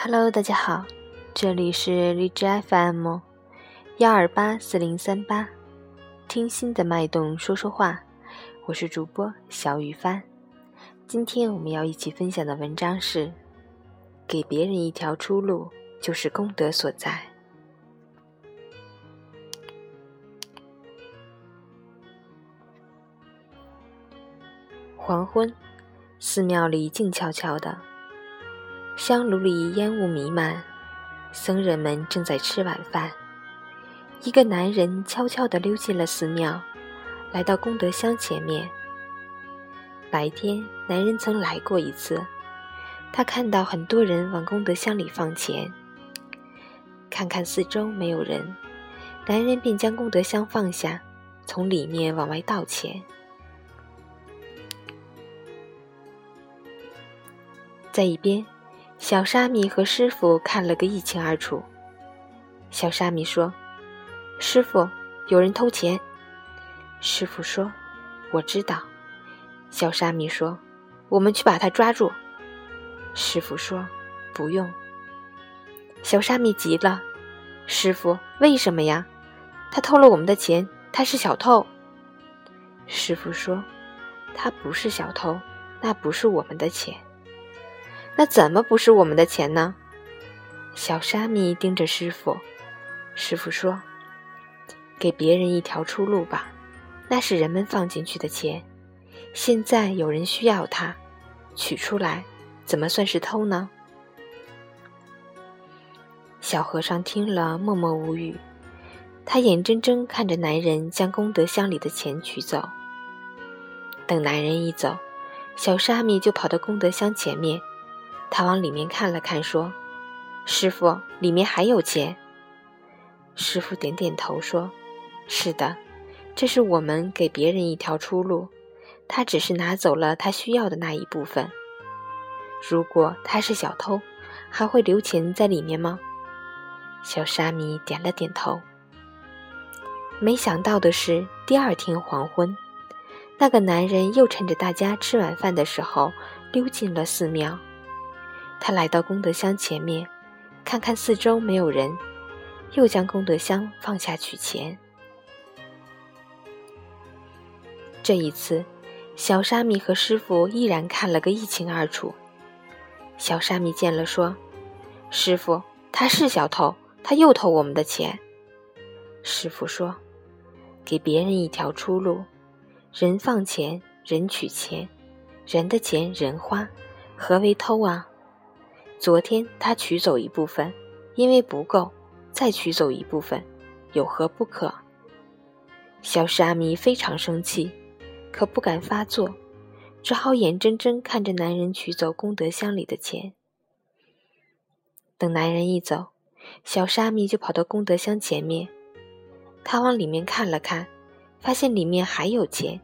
Hello，大家好，这里是荔枝 FM 幺二八四零三八，听心的脉动说说话，我是主播小雨帆。今天我们要一起分享的文章是：给别人一条出路，就是功德所在。黄昏，寺庙里静悄悄的。香炉里烟雾弥漫，僧人们正在吃晚饭。一个男人悄悄地溜进了寺庙，来到功德箱前面。白天，男人曾来过一次，他看到很多人往功德箱里放钱。看看四周没有人，男人便将功德箱放下，从里面往外倒钱。在一边。小沙弥和师傅看了个一清二楚。小沙弥说：“师傅，有人偷钱。”师傅说：“我知道。”小沙弥说：“我们去把他抓住。”师傅说：“不用。”小沙弥急了：“师傅，为什么呀？他偷了我们的钱，他是小偷。”师傅说：“他不是小偷，那不是我们的钱。”那怎么不是我们的钱呢？小沙弥盯着师傅，师傅说：“给别人一条出路吧，那是人们放进去的钱，现在有人需要它，取出来，怎么算是偷呢？”小和尚听了默默无语，他眼睁睁看着男人将功德箱里的钱取走。等男人一走，小沙弥就跑到功德箱前面。他往里面看了看，说：“师傅，里面还有钱。”师傅点点头，说：“是的，这是我们给别人一条出路。他只是拿走了他需要的那一部分。如果他是小偷，还会留钱在里面吗？”小沙弥点了点头。没想到的是，第二天黄昏，那个男人又趁着大家吃晚饭的时候，溜进了寺庙。他来到功德箱前面，看看四周没有人，又将功德箱放下取钱。这一次，小沙弥和师傅依然看了个一清二楚。小沙弥见了说：“师傅，他是小偷，他又偷我们的钱。”师傅说：“给别人一条出路，人放钱，人取钱，人的钱人花，何为偷啊？”昨天他取走一部分，因为不够，再取走一部分，有何不可？小沙弥非常生气，可不敢发作，只好眼睁睁看着男人取走功德箱里的钱。等男人一走，小沙弥就跑到功德箱前面，他往里面看了看，发现里面还有钱，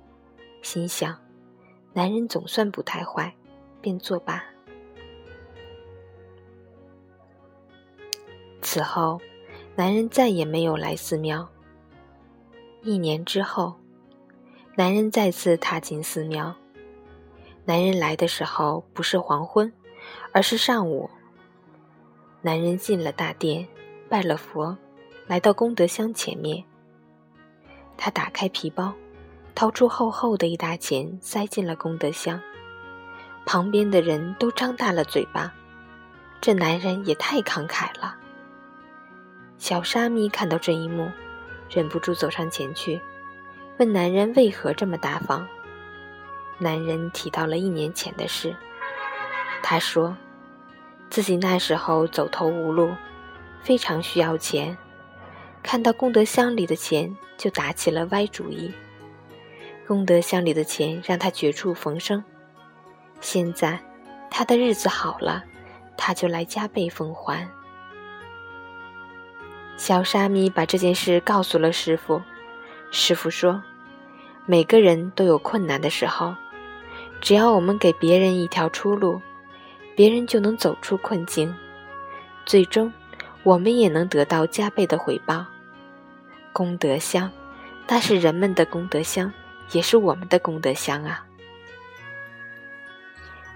心想：男人总算不太坏，便作罢。此后，男人再也没有来寺庙。一年之后，男人再次踏进寺庙。男人来的时候不是黄昏，而是上午。男人进了大殿，拜了佛，来到功德箱前面。他打开皮包，掏出厚厚的一沓钱，塞进了功德箱。旁边的人都张大了嘴巴，这男人也太慷慨了。小沙弥看到这一幕，忍不住走上前去，问男人为何这么大方。男人提到了一年前的事，他说，自己那时候走投无路，非常需要钱，看到功德箱里的钱就打起了歪主意。功德箱里的钱让他绝处逢生，现在他的日子好了，他就来加倍奉还。小沙弥把这件事告诉了师傅，师傅说：“每个人都有困难的时候，只要我们给别人一条出路，别人就能走出困境，最终我们也能得到加倍的回报。功德箱，那是人们的功德箱，也是我们的功德箱啊。”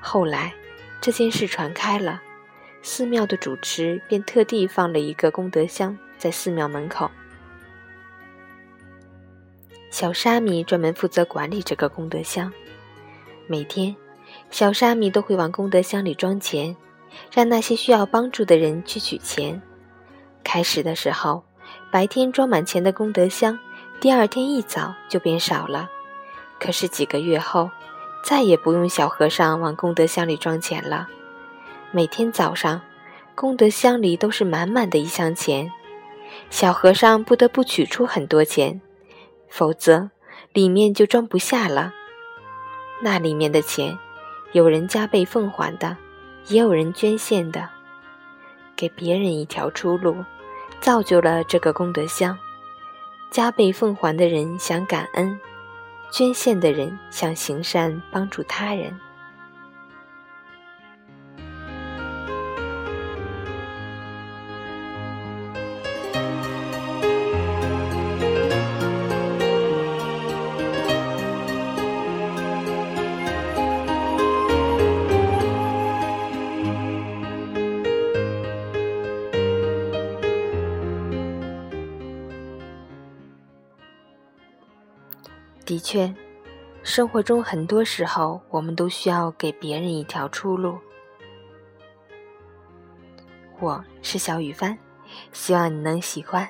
后来，这件事传开了，寺庙的主持便特地放了一个功德箱在寺庙门口。小沙弥专门负责管理这个功德箱，每天，小沙弥都会往功德箱里装钱，让那些需要帮助的人去取钱。开始的时候，白天装满钱的功德箱，第二天一早就变少了。可是几个月后，再也不用小和尚往功德箱里装钱了。每天早上，功德箱里都是满满的一箱钱，小和尚不得不取出很多钱。否则，里面就装不下了。那里面的钱，有人加倍奉还的，也有人捐献的，给别人一条出路，造就了这个功德箱。加倍奉还的人想感恩，捐献的人想行善帮助他人。的确，生活中很多时候，我们都需要给别人一条出路。我是小雨帆，希望你能喜欢。